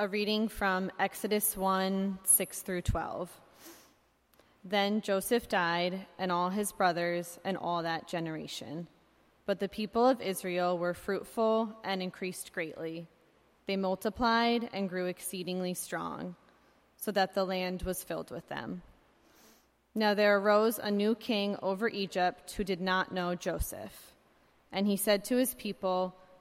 A reading from Exodus 1 6 through 12. Then Joseph died, and all his brothers, and all that generation. But the people of Israel were fruitful and increased greatly. They multiplied and grew exceedingly strong, so that the land was filled with them. Now there arose a new king over Egypt who did not know Joseph. And he said to his people,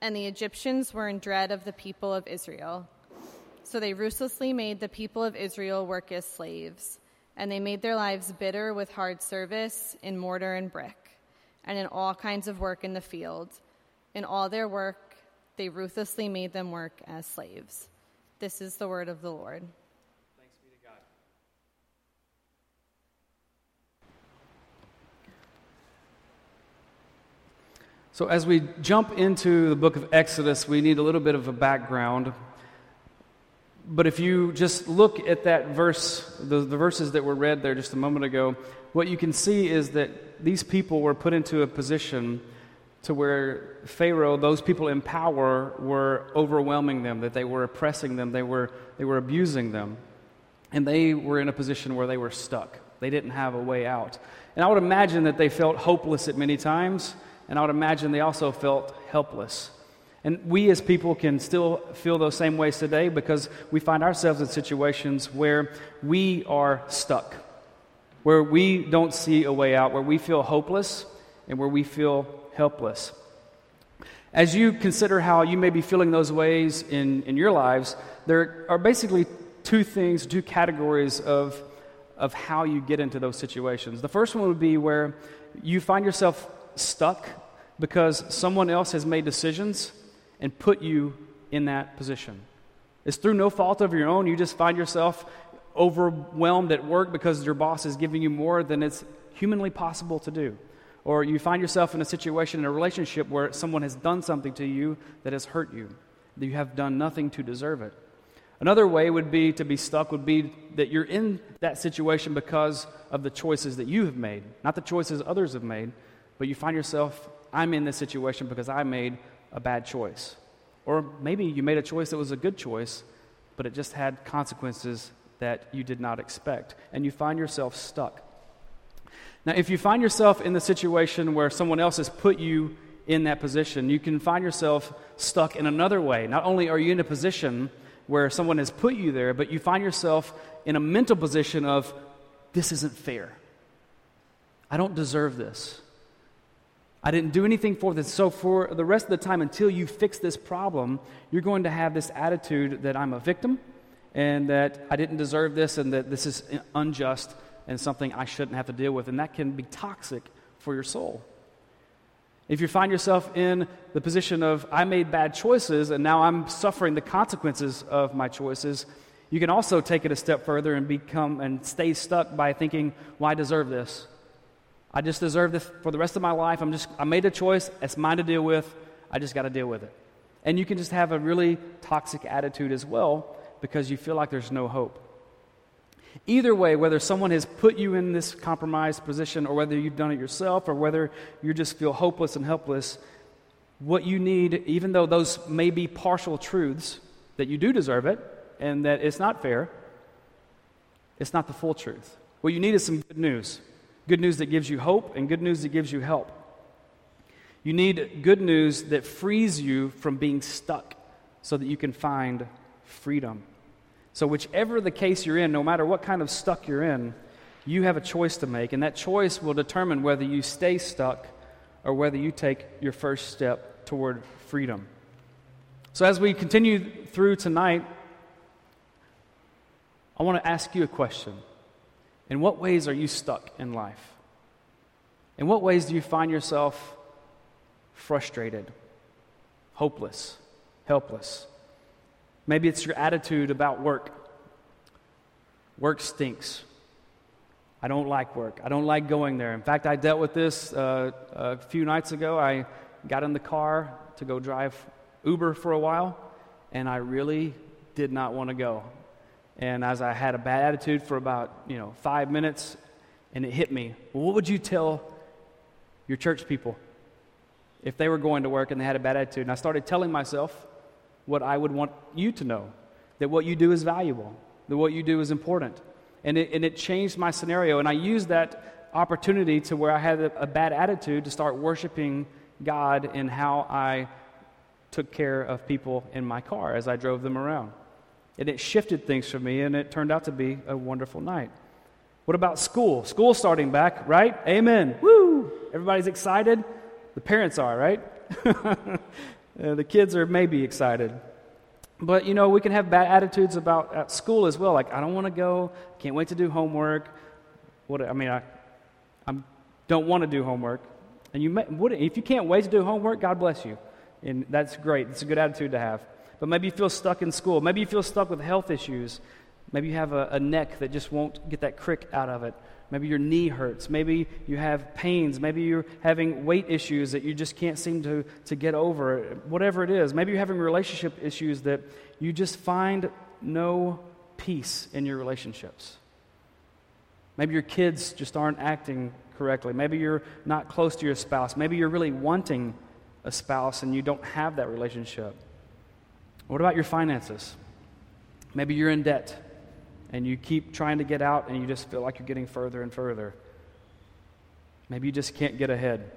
and the Egyptians were in dread of the people of Israel. So they ruthlessly made the people of Israel work as slaves, and they made their lives bitter with hard service in mortar and brick, and in all kinds of work in the field. In all their work, they ruthlessly made them work as slaves. This is the word of the Lord. So, as we jump into the book of Exodus, we need a little bit of a background. But if you just look at that verse, the, the, verses that were read there just a moment ago, what you can see is that these people were put into a position to where Pharaoh, those people in power, were overwhelming them, that they were oppressing them, they were, they were abusing them. And they were in a position where they were stuck. They didn't have a way out. And I would imagine that they felt hopeless at many times and I would imagine they also felt helpless. And we as people can still feel those same ways today because we find ourselves in situations where we are stuck, where we don't see a way out, where we feel hopeless, and where we feel helpless. As you consider how you may be feeling those ways in, in your lives, there are basically two things, two categories of, of how you get into those situations. The first one would be where you find yourself stuck because someone else has made decisions and put you in that position. It's through no fault of your own. You just find yourself overwhelmed at work because your boss is giving you more than it's humanly possible to do. Or you find yourself in a situation in a relationship where someone has done something to you that has hurt you. That you have done nothing to deserve it. Another way would be to be stuck, would be that you're in that situation because of the choices that you have made, not the choices others have made, but you find yourself, I'm in this situation because I made a bad choice. Or maybe you made a choice that was a good choice, but it just had consequences that you did not expect, and you find yourself stuck. Now, if you find yourself in the situation where someone else has put you in that position, you can find yourself stuck in another way. Not only are you in a position where someone has put you there, but you find yourself in a mental position of, this isn't fair. I don't deserve this. I didn't do anything for this. So, for the rest of the time, until you fix this problem, you're going to have this attitude that I'm a victim and that I didn't deserve this and that this is unjust and something I shouldn't have to deal with. And that can be toxic for your soul. If you find yourself in the position of, I made bad choices and now I'm suffering the consequences of my choices, you can also take it a step further and become and stay stuck by thinking, well, I deserve this. I just deserve this for the rest of my life. I'm just, I made a choice. It's mine to deal with. I just got to deal with it. And you can just have a really toxic attitude as well because you feel like there's no hope. Either way, whether someone has put you in this compromised position or whether you've done it yourself or whether you just feel hopeless and helpless, what you need, even though those may be partial truths, that you do deserve it and that it's not fair, it's not the full truth. What you need is some good news. Good news that gives you hope, and good news that gives you help. You need good news that frees you from being stuck so that you can find freedom. So, whichever the case you're in, no matter what kind of stuck you're in, you have a choice to make, and that choice will determine whether you stay stuck or whether you take your first step toward freedom. So, as we continue through tonight, I want to ask you a question. In what ways are you stuck in life? In what ways do you find yourself frustrated, hopeless, helpless? Maybe it's your attitude about work. Work stinks. I don't like work. I don't like going there. In fact, I dealt with this uh, a few nights ago. I got in the car to go drive Uber for a while, and I really did not want to go. And as I had a bad attitude for about, you know, five minutes, and it hit me. Well, what would you tell your church people if they were going to work and they had a bad attitude? And I started telling myself what I would want you to know that what you do is valuable, that what you do is important. And it, and it changed my scenario. And I used that opportunity to where I had a, a bad attitude to start worshiping God in how I took care of people in my car as I drove them around. And it shifted things for me, and it turned out to be a wonderful night. What about school? School starting back, right? Amen. Woo! Everybody's excited. The parents are, right? uh, the kids are maybe excited. But, you know, we can have bad attitudes about at school as well. Like, I don't want to go. Can't wait to do homework. What, I mean, I I don't want to do homework. And you may, what, if you can't wait to do homework, God bless you. And that's great. It's a good attitude to have. But maybe you feel stuck in school. Maybe you feel stuck with health issues. Maybe you have a, a neck that just won't get that crick out of it. Maybe your knee hurts. Maybe you have pains. Maybe you're having weight issues that you just can't seem to, to get over. Whatever it is. Maybe you're having relationship issues that you just find no peace in your relationships. Maybe your kids just aren't acting correctly. Maybe you're not close to your spouse. Maybe you're really wanting a spouse and you don't have that relationship. What about your finances? Maybe you're in debt and you keep trying to get out and you just feel like you're getting further and further. Maybe you just can't get ahead.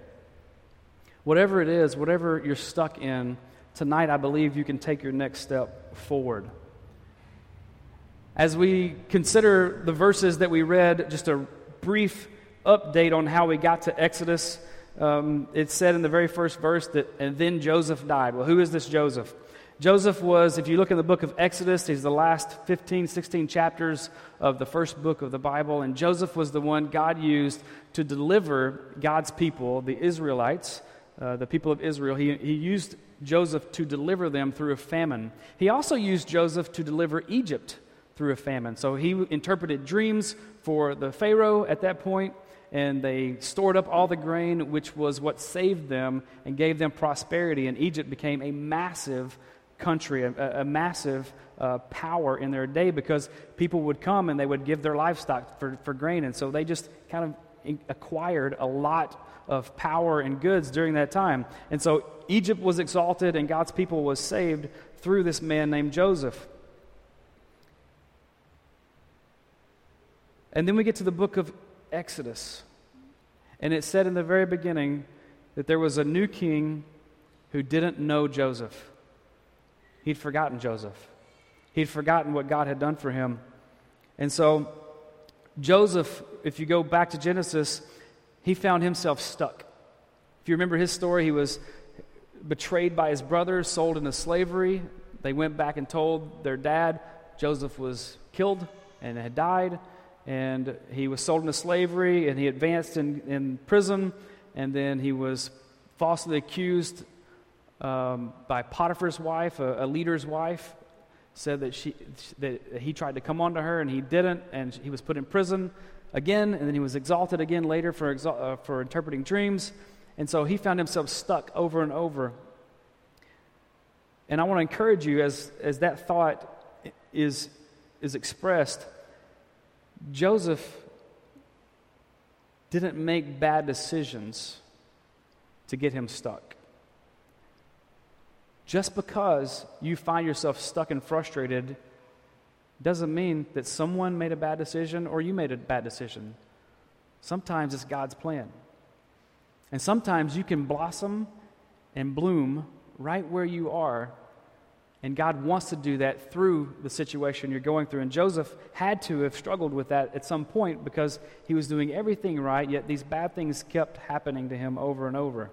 Whatever it is, whatever you're stuck in, tonight I believe you can take your next step forward. As we consider the verses that we read, just a brief update on how we got to Exodus. Um, it said in the very first verse that, and then Joseph died. Well, who is this Joseph? Joseph was, if you look in the book of Exodus, he's the last 15, 16 chapters of the first book of the Bible. And Joseph was the one God used to deliver God's people, the Israelites, uh, the people of Israel. He, he used Joseph to deliver them through a famine. He also used Joseph to deliver Egypt through a famine. So he interpreted dreams for the Pharaoh at that point, and they stored up all the grain, which was what saved them and gave them prosperity. And Egypt became a massive country, a, a massive uh, power in their day because people would come and they would give their livestock for, for grain. And so they just kind of acquired a lot of power and goods during that time. And so Egypt was exalted and God's people was saved through this man named Joseph. And then we get to the book of Exodus. And it said in the very beginning that there was a new king who didn't know Joseph. He'd forgotten Joseph. He'd forgotten what God had done for him. And so, Joseph, if you go back to Genesis, he found himself stuck. If you remember his story, he was betrayed by his brothers, sold into slavery. They went back and told their dad Joseph was killed and had died. And he was sold into slavery and he advanced in, in prison. And then he was falsely accused um, by Potiphar's wife, a, a, leader's wife, said that, she, that he tried to come on to her and he didn't, and he was put in prison again, and then he was exalted again later for, uh, for interpreting dreams. And so he found himself stuck over and over. And I want to encourage you as, as that thought is, is expressed, Joseph didn't make bad decisions to get him stuck. Just because you find yourself stuck and frustrated doesn't mean that someone made a bad decision or you made a bad decision. Sometimes it's God's plan. And sometimes you can blossom and bloom right where you are. And God wants to do that through the situation you're going through. And Joseph had to have struggled with that at some point because he was doing everything right, yet these bad things kept happening to him over and over.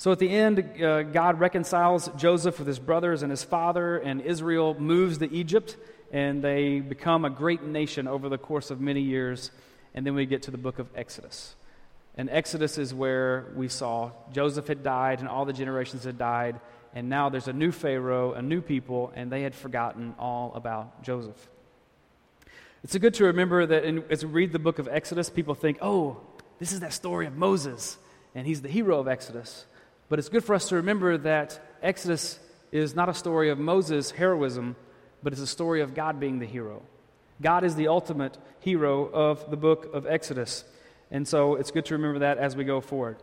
So at the end, uh, God reconciles Joseph with his brothers and his father, and Israel moves to Egypt, and they become a great nation over the course of many years. And then we get to the book of Exodus. And Exodus is where we saw Joseph had died, and all the generations had died, and now there's a new Pharaoh, a new people, and they had forgotten all about Joseph. It's good to remember that in, as we read the book of Exodus, people think, oh, this is that story of Moses, and he's the hero of Exodus. But it's good for us to remember that Exodus is not a story of Moses' heroism, but it's a story of God being the hero. God is the ultimate hero of the book of Exodus. And so it's good to remember that as we go forward.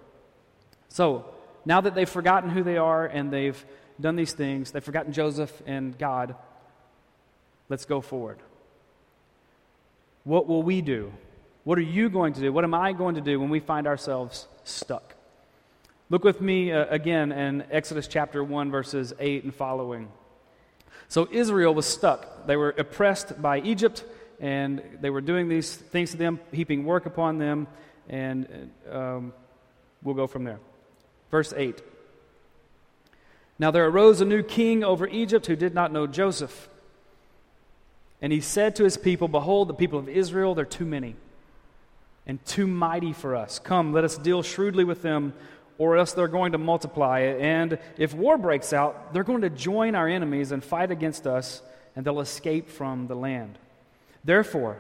So, now that they've forgotten who they are and they've done these things, they've forgotten Joseph and God, let's go forward. What will we do? What are you going to do? What am I going to do when we find ourselves stuck? Look with me uh, again in Exodus chapter 1, verses 8 and following. So Israel was stuck. They were oppressed by Egypt, and they were doing these things to them, heaping work upon them, and um, we'll go from there. Verse 8. Now there arose a new king over Egypt who did not know Joseph. And he said to his people, Behold, the people of Israel, they're too many and too mighty for us. Come, let us deal shrewdly with them or else they're going to multiply. And if war breaks out, they're going to join our enemies and fight against us, and they'll escape from the land. Therefore,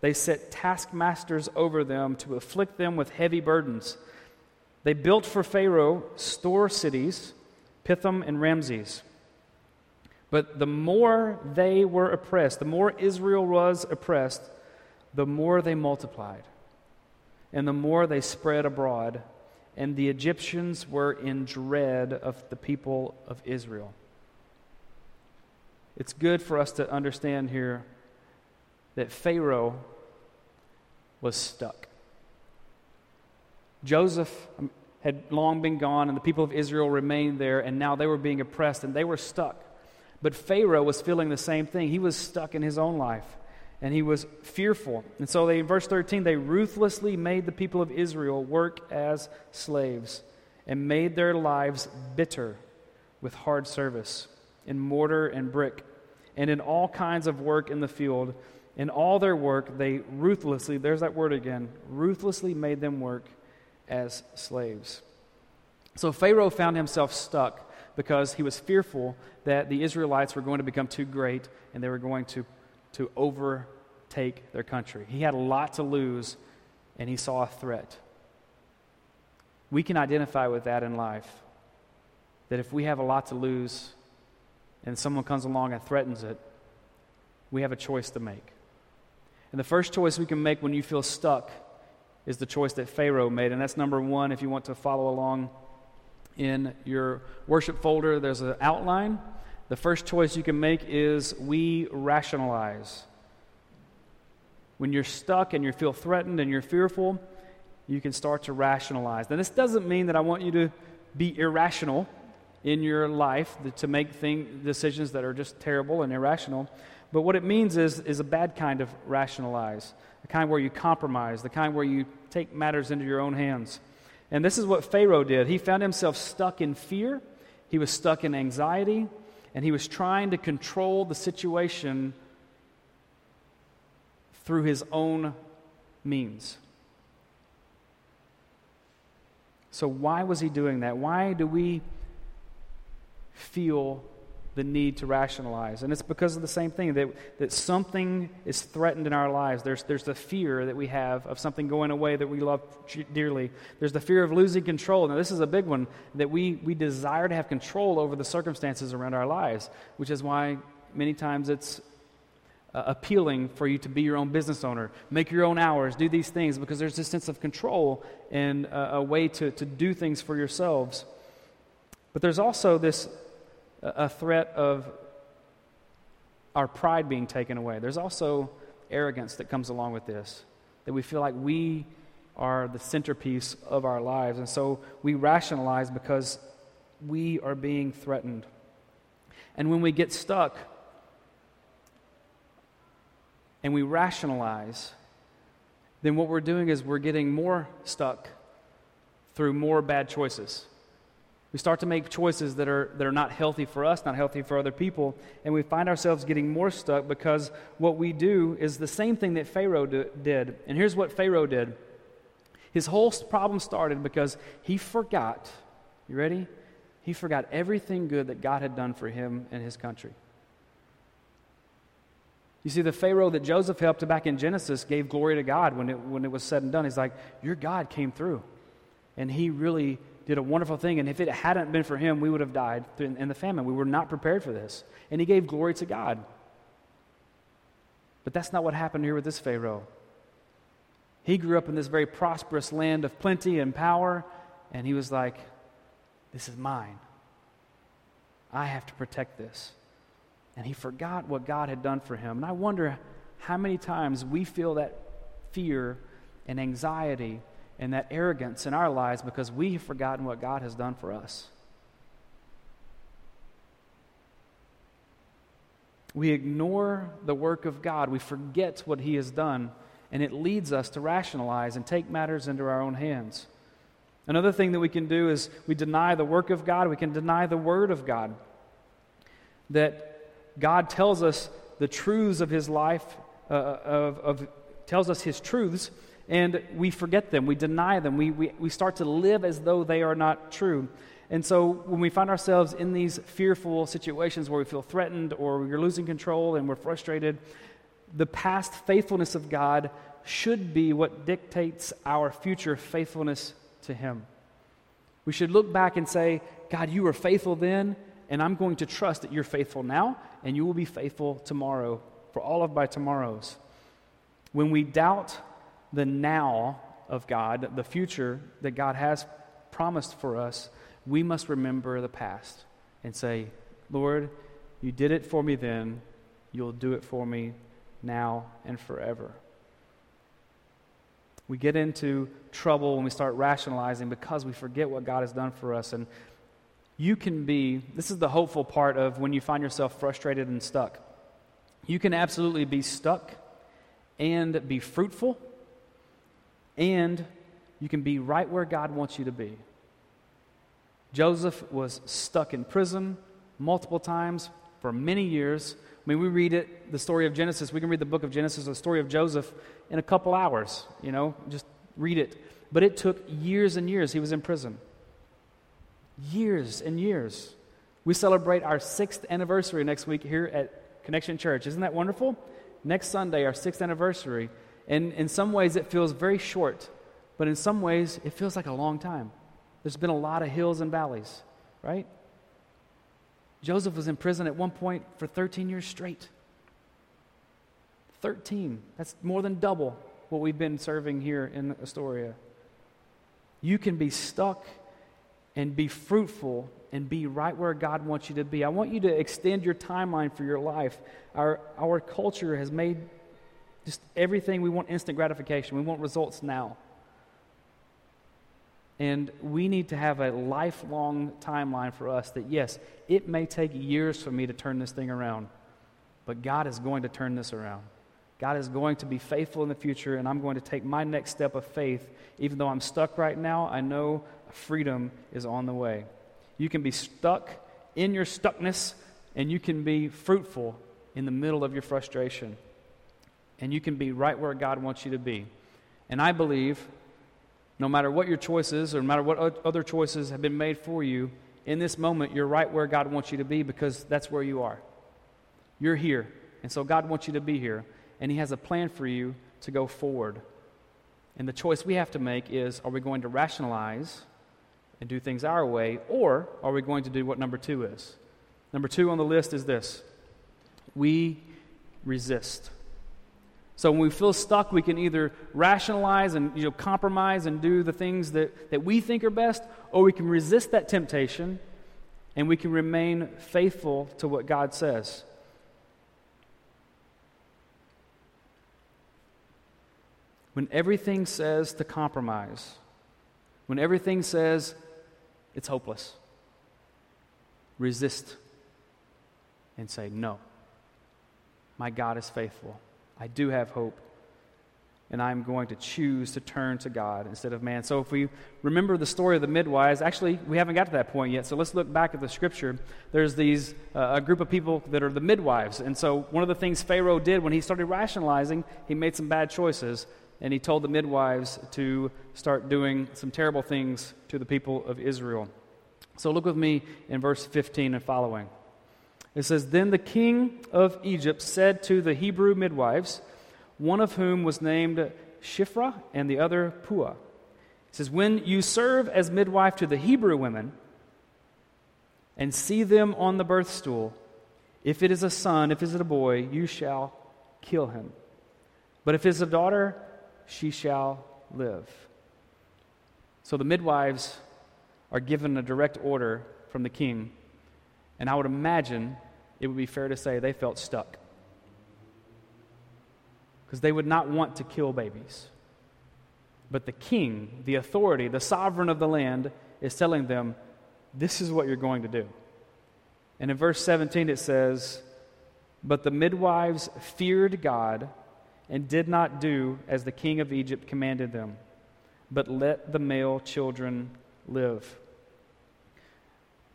they set taskmasters over them to afflict them with heavy burdens. They built for Pharaoh store cities, Pithom and Ramses. But the more they were oppressed, the more Israel was oppressed, the more they multiplied, and the more they spread abroad and the Egyptians were in dread of the people of Israel. It's good for us to understand here that Pharaoh was stuck. Joseph um, had long been gone, and the people of Israel remained there, and now they were being oppressed and they were stuck. But Pharaoh was feeling the same thing. He was stuck in his own life and he was fearful. And so they in verse 13 they ruthlessly made the people of Israel work as slaves and made their lives bitter with hard service in mortar and brick and in all kinds of work in the field. In all their work they ruthlessly there's that word again ruthlessly made them work as slaves. So Pharaoh found himself stuck because he was fearful that the Israelites were going to become too great and they were going to to overtake their country. He had a lot to lose, and he saw a threat. We can identify with that in life. That if we have a lot to lose and someone comes along and threatens it, we have a choice to make. And the first choice we can make when you feel stuck is the choice that Pharaoh made. And that's number one if you want to follow along in your worship folder, there's an outline. The first choice you can make is we rationalize. When you're stuck and you feel threatened and you're fearful, you can start to rationalize. Now, this doesn't mean that I want you to be irrational in your life, to make thing, decisions that are just terrible and irrational. But what it means is, is a bad kind of rationalize, the kind where you compromise, the kind where you take matters into your own hands. And this is what Pharaoh did. He found himself stuck in fear, he was stuck in anxiety, and he was trying to control the situation through his own means. So, why was he doing that? Why do we feel the need to rationalize. And it's because of the same thing that, that something is threatened in our lives. There's, there's the fear that we have of something going away that we love dearly. There's the fear of losing control. Now, this is a big one that we, we desire to have control over the circumstances around our lives, which is why many times it's uh, appealing for you to be your own business owner, make your own hours, do these things, because there's this sense of control and uh, a way to, to do things for yourselves. But there's also this a threat of our pride being taken away. There's also arrogance that comes along with this. that we feel like we are the centerpiece of our lives. And so we rationalize because we are being threatened. And when we get stuck and we rationalize, then what we're doing is we're getting more stuck through more bad choices. We start to make choices that are, that are not healthy for us, not healthy for other people, and we find ourselves getting more stuck because what we do is the same thing that Pharaoh do, did. And here's what Pharaoh did his whole problem started because he forgot, you ready? He forgot everything good that God had done for him and his country. You see, the Pharaoh that Joseph helped back in Genesis gave glory to God when it, when it was said and done. He's like, Your God came through. And he really did a wonderful thing. And if it hadn't been for him, we would have died in, the famine. We were not prepared for this. And he gave glory to God. But that's not what happened here with this Pharaoh. He grew up in this very prosperous land of plenty and power, and he was like, This is mine. I have to protect this. And he forgot what God had done for him. And I wonder how many times we feel that fear and anxiety and that arrogance in our lives because we have forgotten what God has done for us. We ignore the work of God, we forget what He has done, and it leads us to rationalize and take matters into our own hands. Another thing that we can do is we deny the work of God, we can deny the Word of God. That God tells us the truths of His life, uh, of, of, tells us His truths, and we forget them, we deny them, we, we, we start to live as though they are not true. And so when we find ourselves in these fearful situations where we feel threatened or we're losing control and we're frustrated, the past faithfulness of God should be what dictates our future faithfulness to Him. We should look back and say, God, you were faithful then, and I'm going to trust that you're faithful now, and you will be faithful tomorrow for all of my tomorrows. When we doubt the now of God, the future that God has promised for us, we must remember the past and say, Lord, you did it for me then, you'll do it for me now and forever. We get into trouble when we start rationalizing because we forget what God has done for us. And you can be, this is the hopeful part of when you find yourself frustrated and stuck. You can absolutely be stuck and be fruitful and you can be right where God wants you to be. Joseph was stuck in prison multiple times for many years. I mean, we read it, the story of Genesis. We can read the book of Genesis, the story of Joseph, in a couple hours, you know, just read it. But it took years and years he was in prison. Years and years. We celebrate our sixth anniversary next week here at Connection Church. Isn't that wonderful? Next Sunday, our sixth anniversary. And in some ways, it feels very short, but in some ways, it feels like a long time. There's been a lot of hills and valleys, right? Joseph was in prison at one point for 13 years straight. 13. That's more than double what we've been serving here in Astoria. You can be stuck and be fruitful and be right where God wants you to be. I want you to extend your timeline for your life. Our, our culture has made just everything, we want instant gratification. We want results now. And we need to have a lifelong timeline for us that, yes, it may take years for me to turn this thing around, but God is going to turn this around. God is going to be faithful in the future, and I'm going to take my next step of faith. Even though I'm stuck right now, I know freedom is on the way. You can be stuck in your stuckness, and you can be fruitful in the middle of your frustration and you can be right where God wants you to be. And I believe no matter what your choice is, or no matter what other choices have been made for you, in this moment, you're right where God wants you to be because that's where you are. You're here. And so God wants you to be here. And He has a plan for you to go forward. And the choice we have to make is are we going to rationalize and do things our way, or are we going to do what number two is? Number two on the list is this we resist. So when we feel stuck, we can either rationalize and you know, compromise and do the things that, that we think are best, or we can resist that temptation and we can remain faithful to what God says. when everything says to compromise, when everything says it's hopeless, resist and say, No, my God is faithful. I do have hope and I'm going to choose to turn to God instead of man. So, if we remember the story of the midwives, actually, we haven't got to that point yet. So, let's look back at the scripture. There's these uh, a group of people that are the midwives, and so one of the things Pharaoh did when he started rationalizing, he made some bad choices, and he told the midwives to start doing some terrible things to the people of Israel. So, look with me in verse 15 and following. It says, "Then the king of Egypt said to the Hebrew midwives." one of whom was named Shiphrah and the other Puah. He says, When you serve as midwife to the Hebrew women and see them on the birth stool, if it is a son, if it is a boy, you shall kill him. But if it is a daughter, she shall live. So the midwives are given a direct order from the king, and I would imagine it would be fair to say they felt stuck because they would not want to kill babies. But the king, the authority, the sovereign of the land, is telling them, this is what you're going to do. And in verse 17 it says, But the midwives feared God and did not do as the king of Egypt commanded them, but let the male children live.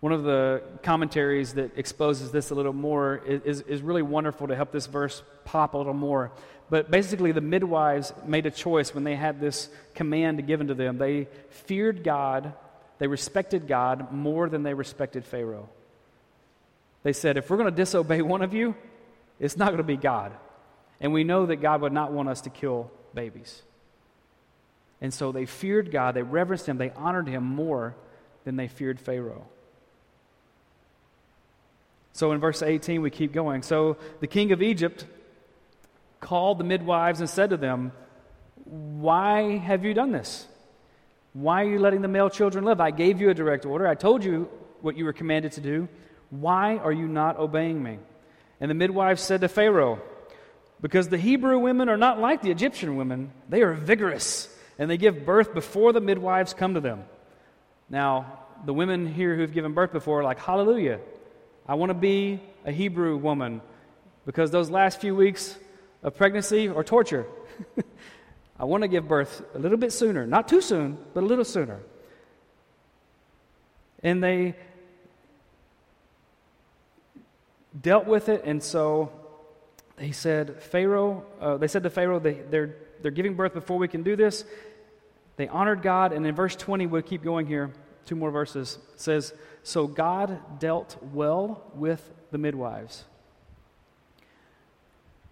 One of the commentaries that exposes this a little more is, is really wonderful to help this verse pop a little more. But basically, the midwives made a choice when they had this command given to them. They feared God, they respected God more than they respected Pharaoh. They said, if we're going to disobey one of you, it's not going to be God. And we know that God would not want us to kill babies. And so they feared God, they reverenced Him, they honored Him more than they feared Pharaoh. So in verse 18, we keep going. So the king of Egypt called the midwives and said to them, Why have you done this? Why are you letting the male children live? I gave you a direct order. I told you what you were commanded to do. Why are you not obeying me? And the midwives said to Pharaoh, Because the Hebrew women are not like the Egyptian women, they are vigorous, and they give birth before the midwives come to them. Now, the women here who've given birth before are like, Hallelujah. I want to be a Hebrew woman because those last few weeks of pregnancy are torture. I want to give birth a little bit sooner, not too soon, but a little sooner. And they dealt with it, and so they said, Pharaoh, uh, they said to Pharaoh, they, they're, they're giving birth before we can do this. They honored God, and in verse 20, we'll keep going here, two more verses, says, So God dealt well with the midwives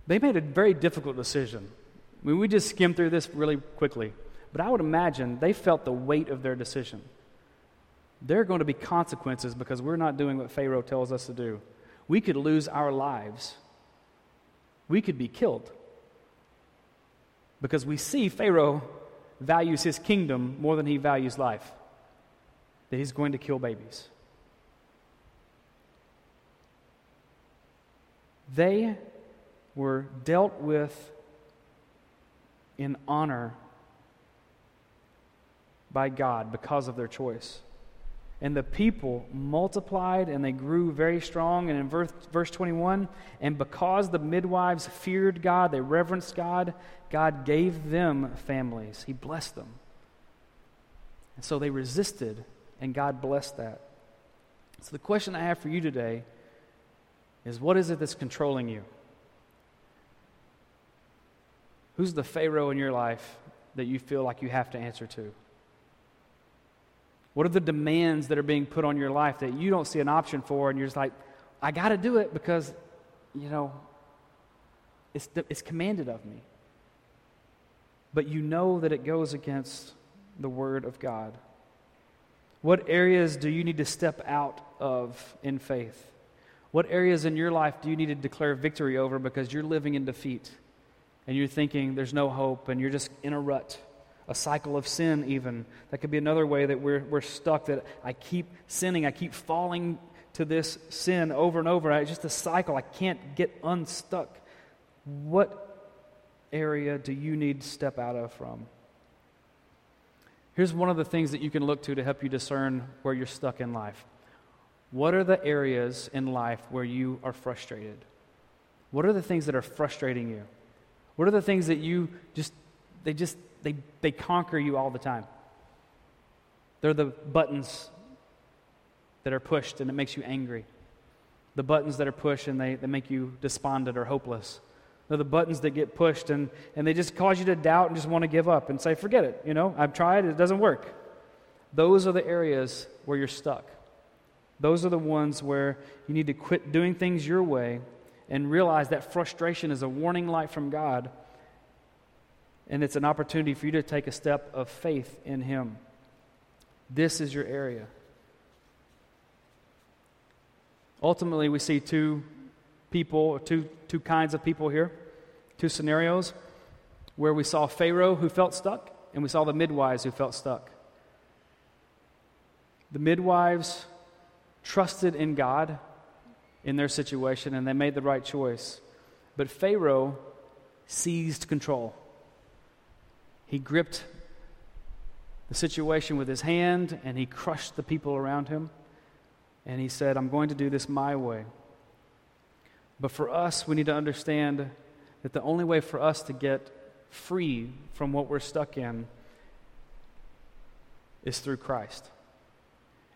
they made a very difficult decision. I mean, we just skimmed through this really quickly, but I would imagine they felt the weight of their decision. There are going to be consequences because we're not doing what Pharaoh tells us to do. We could lose our lives, we could be killed because we see Pharaoh values his kingdom more than he values life, that he's going to kill babies. They were dealt with in honor by God because of their choice. And the people multiplied and they grew very strong. And in verse, verse 21, and because the midwives feared God, they reverenced God, God gave them families. He blessed them. And so they resisted, and God blessed that. So the question I have for you today is what is it that's controlling you? Who's the Pharaoh in your life that you feel like you have to answer to? What are the demands that are being put on your life that you don't see an option for, and you're just like, I got to do it because, you know, it's, it's commanded of me. But you know that it goes against the Word of God. What areas do you need to step out of in faith? What areas in your life do you need to declare victory over because you're living in defeat? and you're thinking there's no hope and you're just in a rut, a cycle of sin, even. That could be another way that we're, we're stuck, that I keep sinning, I keep falling to this sin over and over. It's just a cycle. I can't get unstuck. What area do you need to step out of from? Here's one of the things that you can look to to help you discern where you're stuck in life. What are the areas in life where you are frustrated? What are the things that are frustrating you? What are the things that you just, they just, they, they conquer you all the time? They're the buttons that are pushed and it makes you angry. The buttons that are pushed and they, they make you despondent or hopeless. They're the buttons that get pushed and, and they just cause you to doubt and just want to give up and say, forget it. You know, I've tried, it doesn't work. Those are the areas where you're stuck. Those are the ones where you need to quit doing things your way and realize that frustration is a warning light from God. And it's an opportunity for you to take a step of faith in Him. This is your area. Ultimately, we see two people, or two, two kinds of people here, two scenarios where we saw Pharaoh who felt stuck, and we saw the midwives who felt stuck. The midwives trusted in God in their situation and they made the right choice. But Pharaoh seized control. He gripped the situation with his hand and he crushed the people around him. And he said, I'm going to do this my way. But for us, we need to understand that the only way for us to get free from what we're stuck in is through Christ.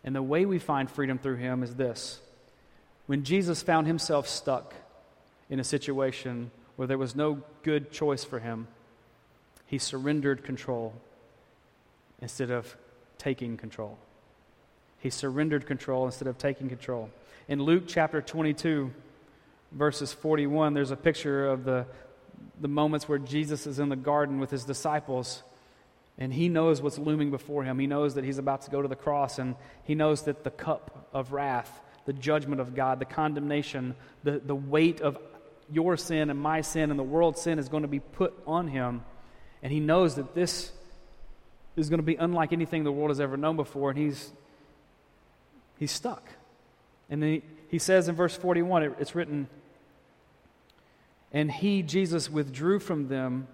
And the way we find freedom through him is this when Jesus found himself stuck in a situation where there was no good choice for him, he surrendered control instead of taking control. He surrendered control instead of taking control. In Luke chapter 22, verses 41, there's a picture of the, the moments where Jesus is in the garden with his disciples and he knows what's looming before him. He knows that he's about to go to the cross, and he knows that the cup of wrath, the judgment of God, the condemnation, the, the weight of your sin and my sin and the world's sin is going to be put on him. And he knows that this is going to be unlike anything the world has ever known before, and he's, he's stuck. And he, he says in verse 41, it, it's written, And he, Jesus, withdrew from them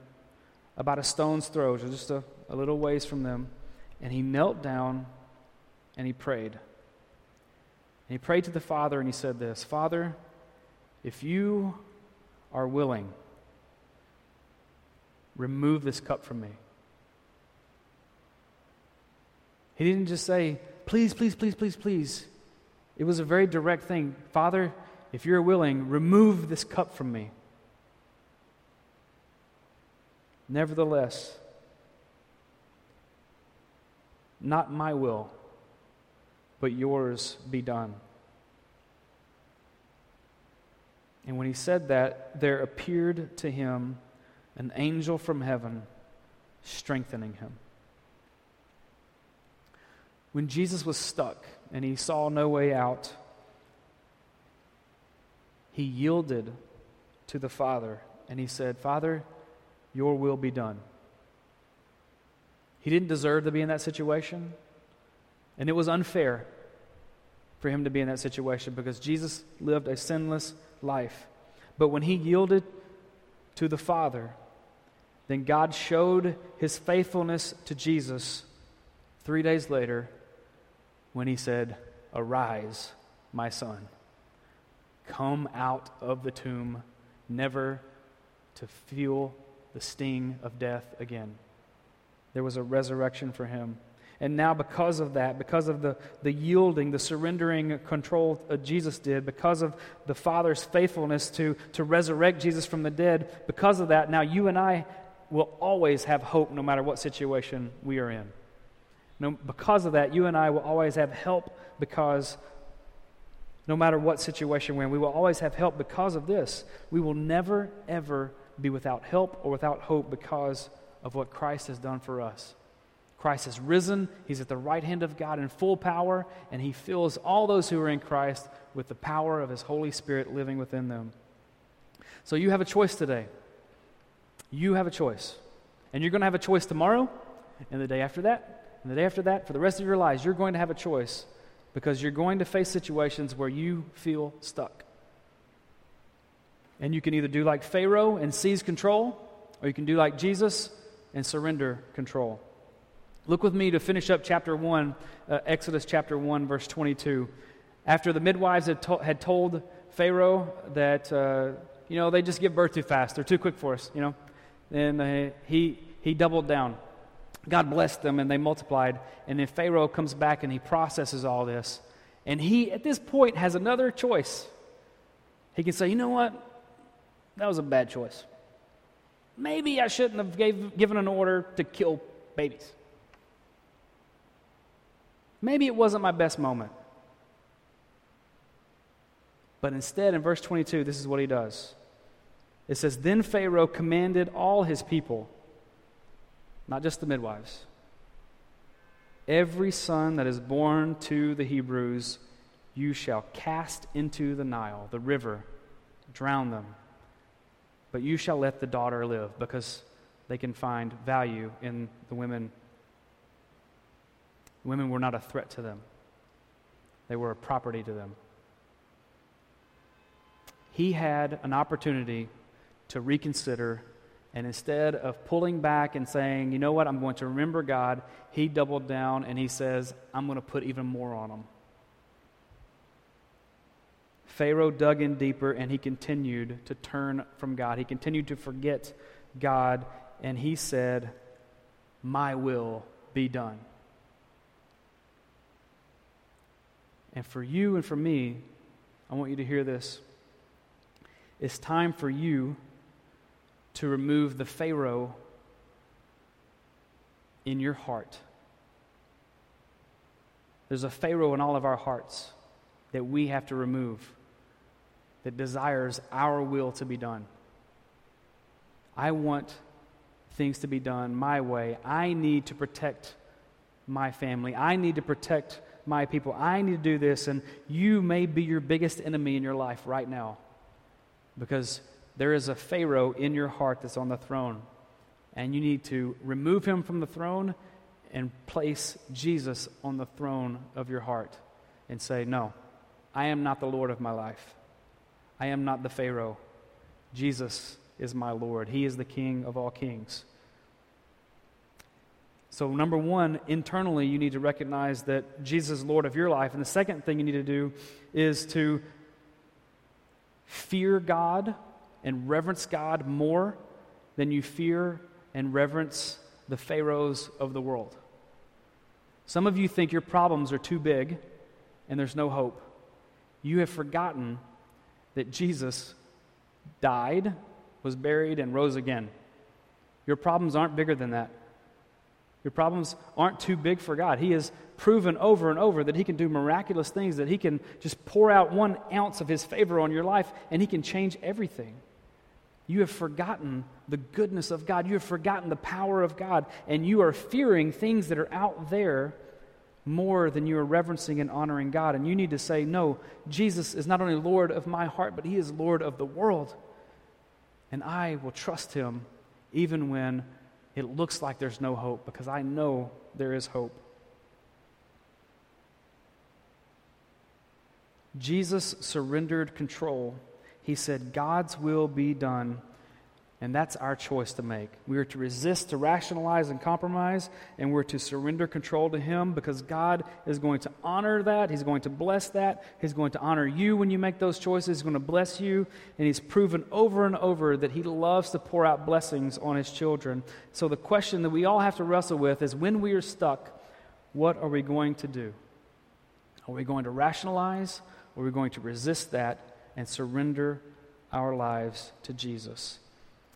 about a stone's throw, just a a little ways from them, and he knelt down and he prayed. And he prayed to the Father and he said this Father, if you are willing, remove this cup from me. He didn't just say, please, please, please, please, please. It was a very direct thing. Father, if you're willing, remove this cup from me. Nevertheless, not my will, but yours be done. And when he said that, there appeared to him an angel from heaven strengthening him. When Jesus was stuck and he saw no way out, he yielded to the Father and he said, Father, your will be done. He didn't deserve to be in that situation. And it was unfair for him to be in that situation because Jesus lived a sinless life. But when he yielded to the Father, then God showed his faithfulness to Jesus three days later when he said, Arise, my son. Come out of the tomb, never to feel the sting of death again. There was a resurrection for him. And now, because of that, because of the, the yielding, the surrendering control uh, Jesus did, because of the Father's faithfulness to, to resurrect Jesus from the dead, because of that, now you and I will always have hope no matter what situation we are in. No, because of that, you and I will always have help because no matter what situation we're in, we will always have help because of this. We will never, ever be without help or without hope because of what Christ has done for us. Christ has risen. He's at the right hand of God in full power, and He fills all those who are in Christ with the power of His Holy Spirit living within them. So you have a choice today. You have a choice. And you're going to have a choice tomorrow, and the day after that, and the day after that. For the rest of your lives, you're going to have a choice because you're going to face situations where you feel stuck. And you can either do like Pharaoh and seize control, or you can do like Jesus and surrender control. Look with me to finish up chapter 1, uh, Exodus chapter 1, verse 22. After the midwives had, to- had told Pharaoh that, uh, you know, they just give birth too fast, they're too quick for us, you know, then uh, he, he doubled down. God blessed them and they multiplied. And then Pharaoh comes back and he processes all this. And he, at this point, has another choice. He can say, you know what? That was a bad choice. Maybe I shouldn't have gave, given an order to kill babies. Maybe it wasn't my best moment. But instead, in verse 22, this is what he does. It says, Then Pharaoh commanded all his people, not just the midwives, every son that is born to the Hebrews, you shall cast into the Nile, the river, drown them. But you shall let the daughter live, because they can find value in the women. Women were not a threat to them, they were a property to them. He had an opportunity to reconsider, and instead of pulling back and saying, you know what, I'm going to remember God, he doubled down and he says, I'm going to put even more on them. Pharaoh dug in deeper and he continued to turn from God. He continued to forget God, and he said, My will be done. And for you and for me, I want you to hear this. It's time for you to remove the Pharaoh in your heart. There's a Pharaoh in all of our hearts that we have to remove that desires our will to be done. I want things to be done my way. I need to protect my family. I need to protect my people. I need to do this. And you may be your biggest enemy in your life right now because there is a Pharaoh in your heart that's on the throne. And you need to remove him from the throne and place Jesus on the throne of your heart and say, No, I am not the Lord of my life. I am not the Pharaoh. Jesus is my Lord. He is the King of all kings. So, number one, internally, you need to recognize that Jesus is Lord of your life. And the second thing you need to do is to fear God and reverence God more than you fear and reverence the pharaohs of the world. Some of you think your problems are too big and there's no hope. You have forgotten that Jesus died, was buried, and rose again. Your problems aren't bigger than that. Your problems aren't too big for God. He has proven over and over that He can do miraculous things, that He can just pour out one ounce of His favor on your life and He can change everything. You have forgotten the goodness of God. You have forgotten the power of God, and you are fearing things that are out there more than you are reverencing and honoring God. And you need to say, No, Jesus is not only Lord of my heart, but He is Lord of the world. And I will trust Him even when it looks like there's no hope, because I know there is hope. Jesus surrendered control. He said, God's will be done. And that's our choice to make. We are to resist, to rationalize, and compromise, and we're to surrender control to Him because God is going to honor that. He's going to bless that. He's going to honor you when you make those choices. He's going to bless you. And He's proven over and over that He loves to pour out blessings on His children. So the question that we all have to wrestle with is when we are stuck, what are we going to do? Are we going to rationalize? Or are we going to resist that and surrender our lives to Jesus?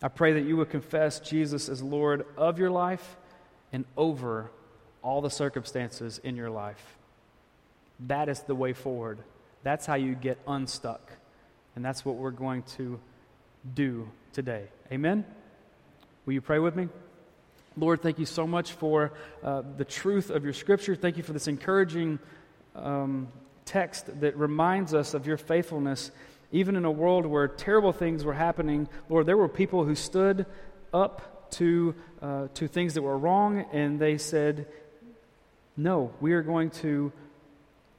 I pray that you would confess Jesus as Lord of your life and over all the circumstances in your life. That is the way forward. That's how you get unstuck. And that's what we're going to do today. Amen? Will you pray with me? Lord, thank you so much for uh, the truth of your scripture. Thank you for this encouraging um, text that reminds us of your faithfulness even in a world where terrible things were happening, Lord, there were people who stood up to, uh, to things that were wrong and they said, No, we are going to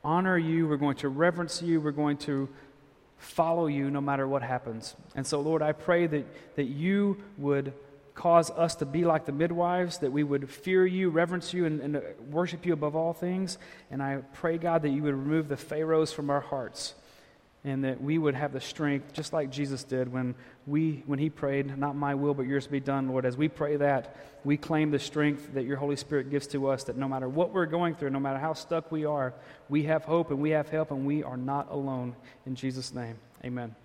honor you, we're going to reverence you, we're going to follow you no matter what happens. And so, Lord, I pray that, that you would cause us to be like the midwives, that we would fear you, reverence you, and, and worship you above all things. And I pray, God, that you would remove the Pharaohs from our hearts and that we would have the strength, just like Jesus did when, we, when he prayed, Not my will, but yours be done, Lord. As we pray that, we claim the strength that your Holy Spirit gives to us, that no matter what we're going through, no matter how stuck we are, we have hope and we have help and we are not alone. In Jesus' name, amen.